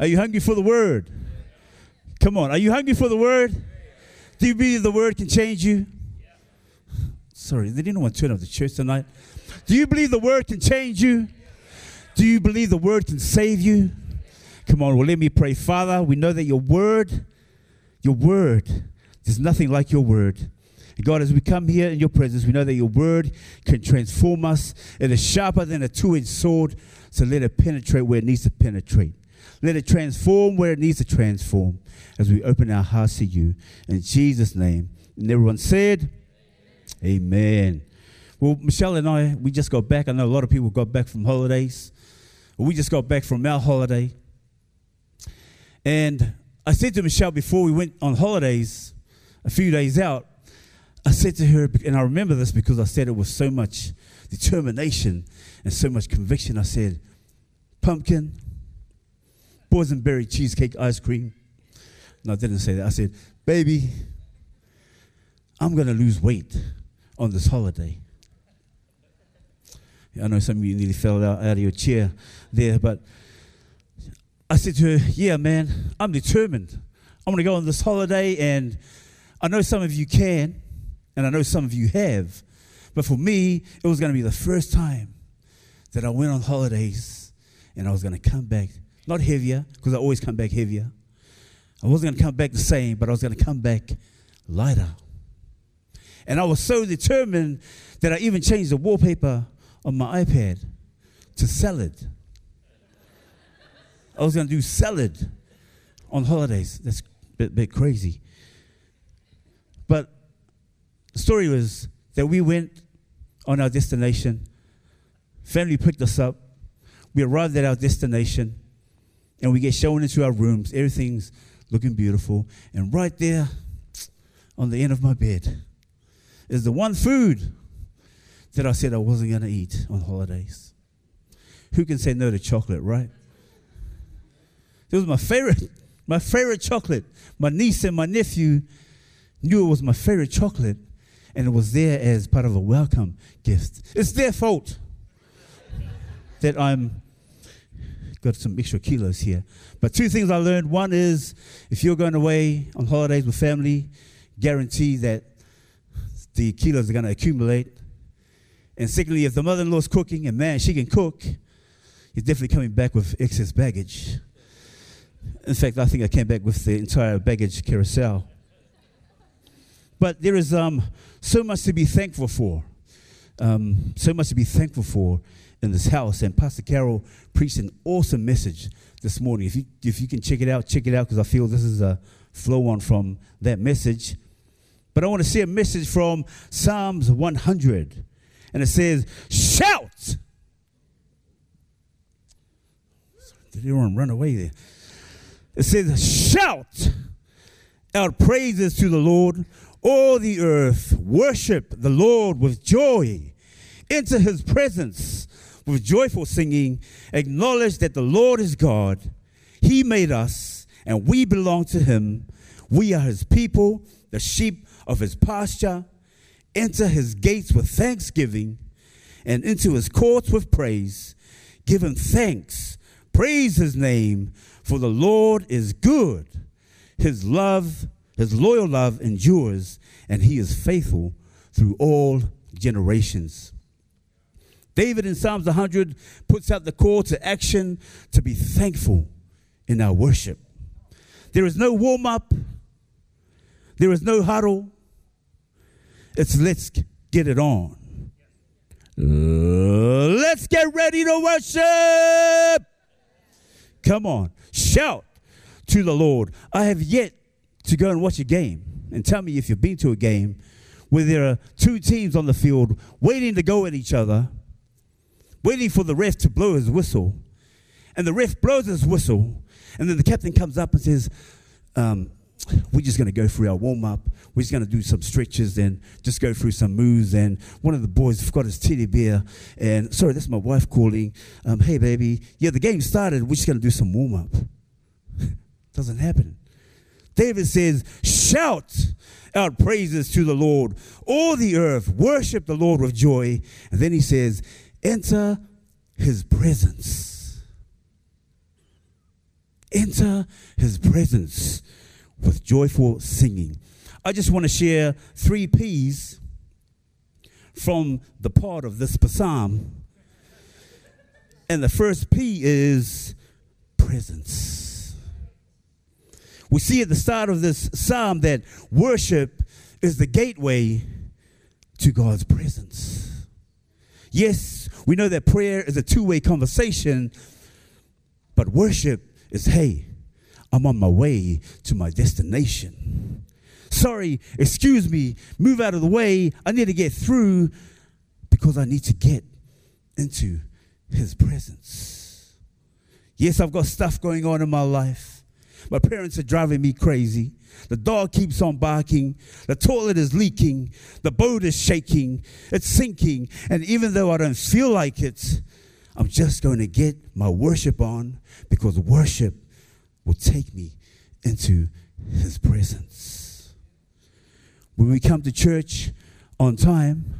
Are you hungry for the word? Come on. Are you hungry for the word? Do you believe the word can change you? Sorry, they didn't want to turn up the church tonight. Do you believe the word can change you? Do you believe the word can save you? Come on, well, let me pray. Father, we know that your word, your word, there's nothing like your word. God, as we come here in your presence, we know that your word can transform us. It is sharper than a two inch sword, so let it penetrate where it needs to penetrate. Let it transform where it needs to transform as we open our hearts to you. In Jesus' name. And everyone said, Amen. Well, Michelle and I, we just got back. I know a lot of people got back from holidays. We just got back from our holiday. And I said to Michelle before we went on holidays, a few days out, I said to her, and I remember this because I said it with so much determination and so much conviction. I said, pumpkin, boysenberry cheesecake ice cream. No, I didn't say that. I said, baby, I'm going to lose weight on this holiday. I know some of you nearly fell out, out of your chair there, but I said to her, Yeah, man, I'm determined. I'm going to go on this holiday, and I know some of you can, and I know some of you have, but for me, it was going to be the first time that I went on holidays and I was going to come back, not heavier, because I always come back heavier. I wasn't going to come back the same, but I was going to come back lighter. And I was so determined that I even changed the wallpaper on my iPad to salad. I was going to do salad on holidays. That's a bit, bit crazy. But the story was that we went on our destination. Family picked us up. We arrived at our destination and we get shown into our rooms. Everything's looking beautiful. And right there on the end of my bed is the one food that I said I wasn't going to eat on holidays. Who can say no to chocolate, right? It was my favorite, my favorite chocolate. My niece and my nephew knew it was my favorite chocolate, and it was there as part of a welcome gift. It's their fault that I'm got some extra kilos here. But two things I learned. One is if you're going away on holidays with family, guarantee that the kilos are going to accumulate. And secondly, if the mother in law's cooking, and man, she can cook, you're definitely coming back with excess baggage. In fact, I think I came back with the entire baggage carousel. But there is um, so much to be thankful for. Um, so much to be thankful for in this house. And Pastor Carol preached an awesome message this morning. If you, if you can check it out, check it out because I feel this is a flow on from that message. But I want to see a message from Psalms 100. And it says, Shout! Did anyone run away there? It says, Shout out praises to the Lord, all the earth. Worship the Lord with joy. Enter his presence with joyful singing. Acknowledge that the Lord is God. He made us, and we belong to him. We are his people, the sheep of his pasture. Enter his gates with thanksgiving and into his courts with praise. Give him thanks. Praise his name, for the Lord is good. His love, his loyal love endures, and he is faithful through all generations. David in Psalms 100 puts out the call to action to be thankful in our worship. There is no warm up, there is no huddle. It's let's get it on. let's get ready to worship. Come on, shout to the Lord. I have yet to go and watch a game. And tell me if you've been to a game where there are two teams on the field waiting to go at each other, waiting for the ref to blow his whistle. And the ref blows his whistle, and then the captain comes up and says, um, we're just going to go through our warm up. We're just going to do some stretches and just go through some moves. And one of the boys forgot his teddy bear. And sorry, that's my wife calling. Um, hey, baby. Yeah, the game started. We're just going to do some warm up. Doesn't happen. David says, Shout out praises to the Lord, all the earth, worship the Lord with joy. And then he says, Enter his presence. enter his presence with joyful singing. I just want to share three P's from the part of this psalm. And the first P is presence. We see at the start of this psalm that worship is the gateway to God's presence. Yes, we know that prayer is a two way conversation, but worship is hey, I'm on my way to my destination. Sorry, excuse me, move out of the way. I need to get through because I need to get into his presence. Yes, I've got stuff going on in my life. My parents are driving me crazy. The dog keeps on barking. The toilet is leaking. The boat is shaking. It's sinking. And even though I don't feel like it, I'm just going to get my worship on because worship will take me into his presence. When we come to church on time,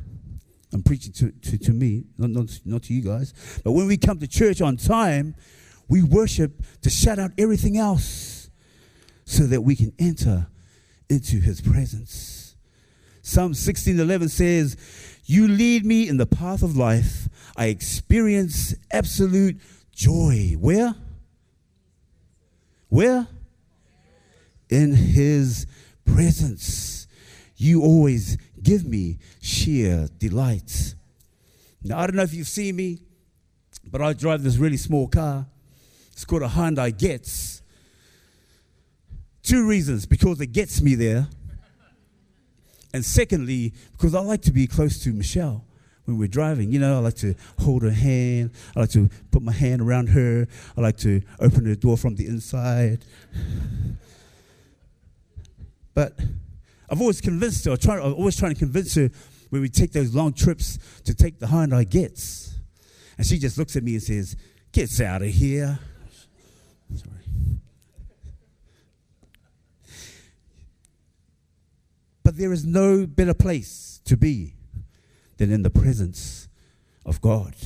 I'm preaching to, to, to me, not, not, not to you guys, but when we come to church on time, we worship to shut out everything else so that we can enter into his presence. Psalm 16:11 says, "You lead me in the path of life. I experience absolute joy." Where? Where? In his presence. You always give me sheer delight. Now, I don't know if you've seen me, but I drive this really small car. It's called a Hyundai Getz. Two reasons because it gets me there. And secondly, because I like to be close to Michelle when we're driving. You know, I like to hold her hand. I like to put my hand around her. I like to open the door from the inside. But I've always convinced her, I am always trying to convince her when we take those long trips to take the Hyundai Getz. And she just looks at me and says, Get out of here. But there is no better place to be than in the presence of God.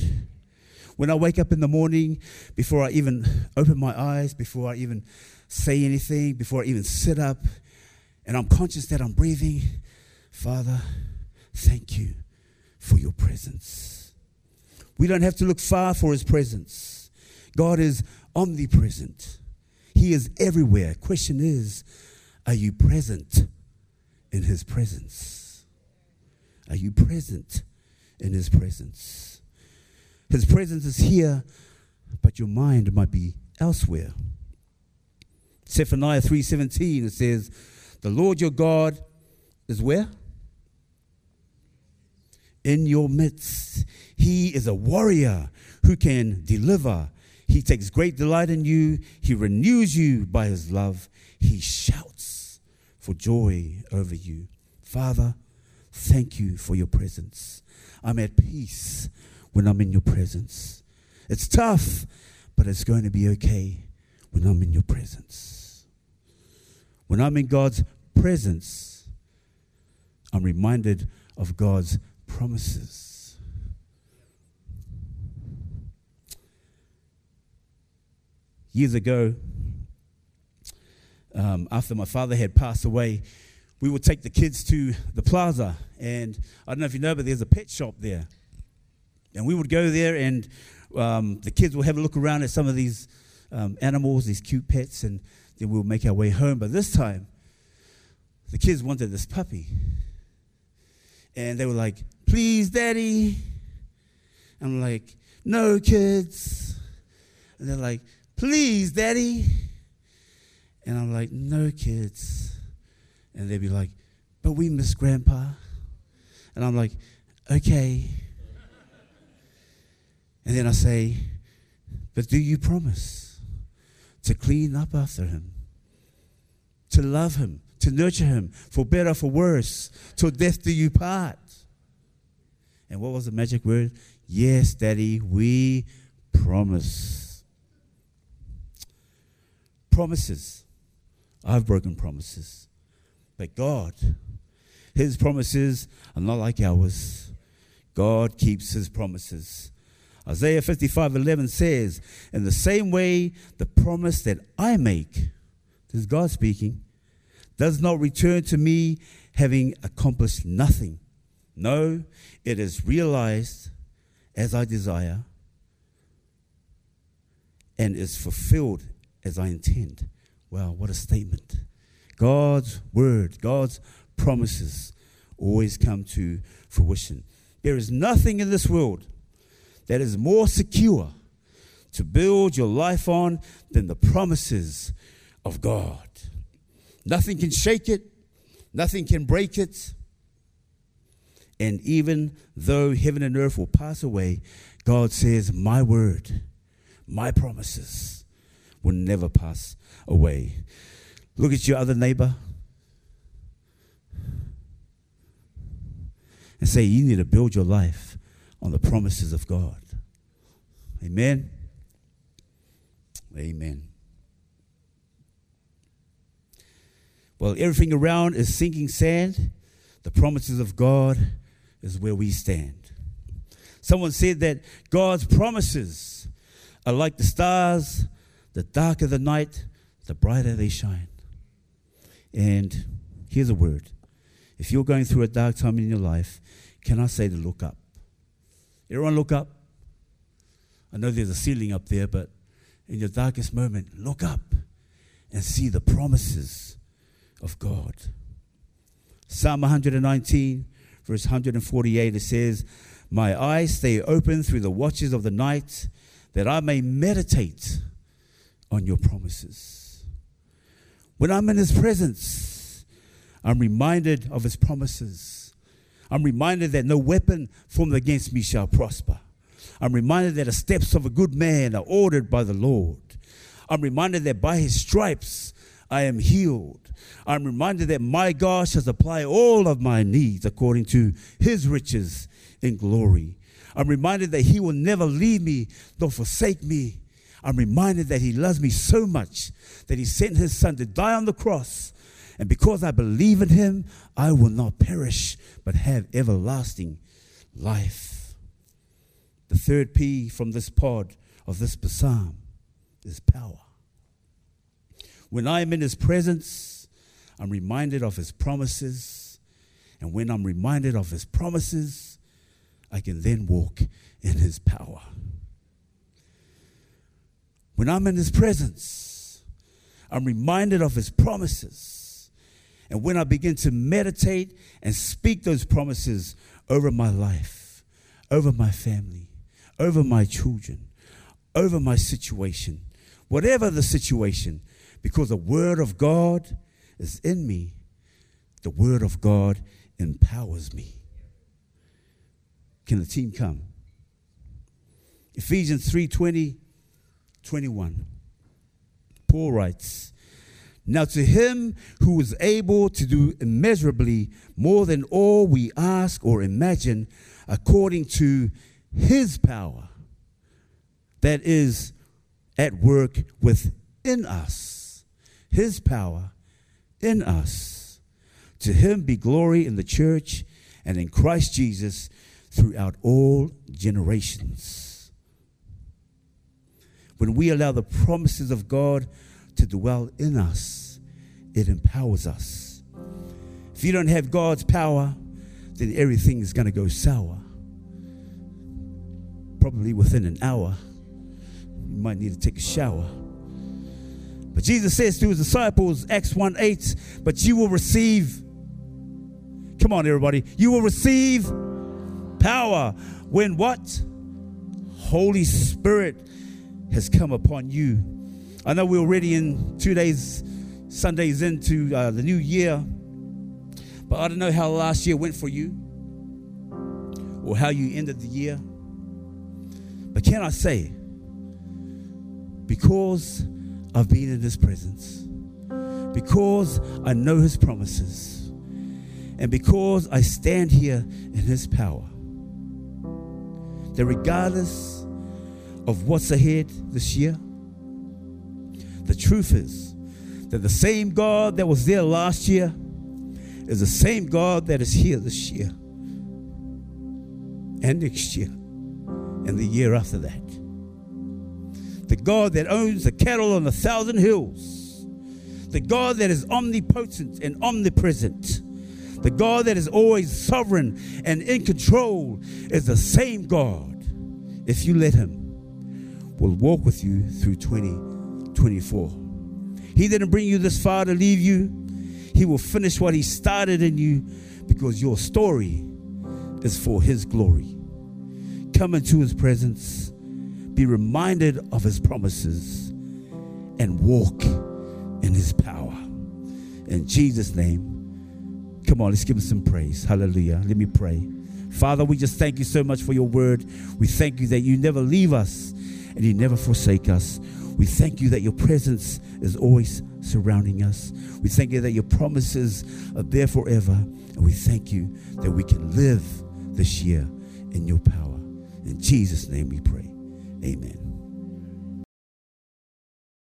When I wake up in the morning, before I even open my eyes, before I even say anything, before I even sit up, and I'm conscious that I'm breathing, Father, thank you for your presence. We don't have to look far for his presence. God is omnipresent. He is everywhere. Question is, are you present in his presence? Are you present in his presence? His presence is here, but your mind might be elsewhere. Zephaniah 3:17 it says, "The Lord your God is where? In your midst. He is a warrior who can deliver. He takes great delight in you. He renews you by his love. He shouts for joy over you. Father, thank you for your presence. I'm at peace when I'm in your presence. It's tough, but it's going to be okay when I'm in your presence. When I'm in God's presence, I'm reminded of God's promises. Years ago, um, after my father had passed away, we would take the kids to the plaza. And I don't know if you know, but there's a pet shop there. And we would go there, and um, the kids would have a look around at some of these um, animals, these cute pets, and then we would make our way home. But this time, the kids wanted this puppy. And they were like, please, daddy. I'm like, no, kids. And they're like, please, daddy. And I'm like, no kids. And they'd be like, but we miss grandpa. And I'm like, okay. And then I say, but do you promise to clean up after him, to love him, to nurture him, for better, for worse, till death do you part? And what was the magic word? Yes, Daddy, we promise. Promises. I've broken promises. But God, His promises are not like ours. God keeps His promises. Isaiah 55 11 says, In the same way, the promise that I make, this is God speaking, does not return to me having accomplished nothing. No, it is realized as I desire and is fulfilled as I intend. Wow, what a statement. God's word, God's promises always come to fruition. There is nothing in this world that is more secure to build your life on than the promises of God. Nothing can shake it, nothing can break it. And even though heaven and earth will pass away, God says, My word, my promises will never pass away. Look at your other neighbor and say, You need to build your life on the promises of God. Amen. Amen. Well, everything around is sinking sand. The promises of God is where we stand. Someone said that God's promises are like the stars, the darker the night, the brighter they shine. And here's a word. If you're going through a dark time in your life, can I say to look up? Everyone look up. I know there's a ceiling up there, but in your darkest moment, look up and see the promises of God. Psalm 119, verse 148, it says, My eyes stay open through the watches of the night, that I may meditate on your promises. When I'm in his presence, I'm reminded of his promises. I'm reminded that no weapon formed against me shall prosper. I'm reminded that the steps of a good man are ordered by the Lord. I'm reminded that by his stripes I am healed. I'm reminded that my God shall supply all of my needs according to his riches in glory. I'm reminded that he will never leave me nor forsake me. I'm reminded that he loves me so much that he sent his son to die on the cross. And because I believe in him, I will not perish, but have everlasting life. The third P from this pod of this psalm is power. When I am in his presence, I'm reminded of his promises. And when I'm reminded of his promises, I can then walk in his power. When I'm in his presence, I'm reminded of his promises. And when I begin to meditate and speak those promises over my life, over my family, over my children, over my situation, whatever the situation, because the Word of God is in me, the Word of God empowers me. Can the team come? Ephesians 3 20, 21. Paul writes, Now to him who is able to do immeasurably more than all we ask or imagine, according to his power that is at work within us, his power in us. To him be glory in the church and in Christ Jesus throughout all generations. When we allow the promises of God to dwell in us, it empowers us. If you don't have God's power, then everything is going to go sour. Probably within an hour, you might need to take a shower. But Jesus says to his disciples, Acts 1 8, but you will receive, come on, everybody, you will receive power when what? Holy Spirit has come upon you. I know we're already in two days, Sundays into uh, the new year, but I don't know how last year went for you or how you ended the year. But can I say, because I've been in His presence, because I know His promises, and because I stand here in His power, that regardless of what's ahead this year, the truth is that the same God that was there last year is the same God that is here this year and next year and the year after that. The God that owns the cattle on a thousand hills. The God that is omnipotent and omnipresent. The God that is always sovereign and in control is the same God. If you let Him, will walk with you through 2024. He didn't bring you this far to leave you. He will finish what He started in you because your story is for His glory. Come into His presence, be reminded of His promises, and walk in His power. In Jesus' name, come on, let's give Him some praise. Hallelujah. Let me pray. Father, we just thank you so much for your word. We thank you that you never leave us and you never forsake us. We thank you that your presence is always surrounding us. We thank you that your promises are there forever. And we thank you that we can live this year in your power. In Jesus' name we pray. Amen.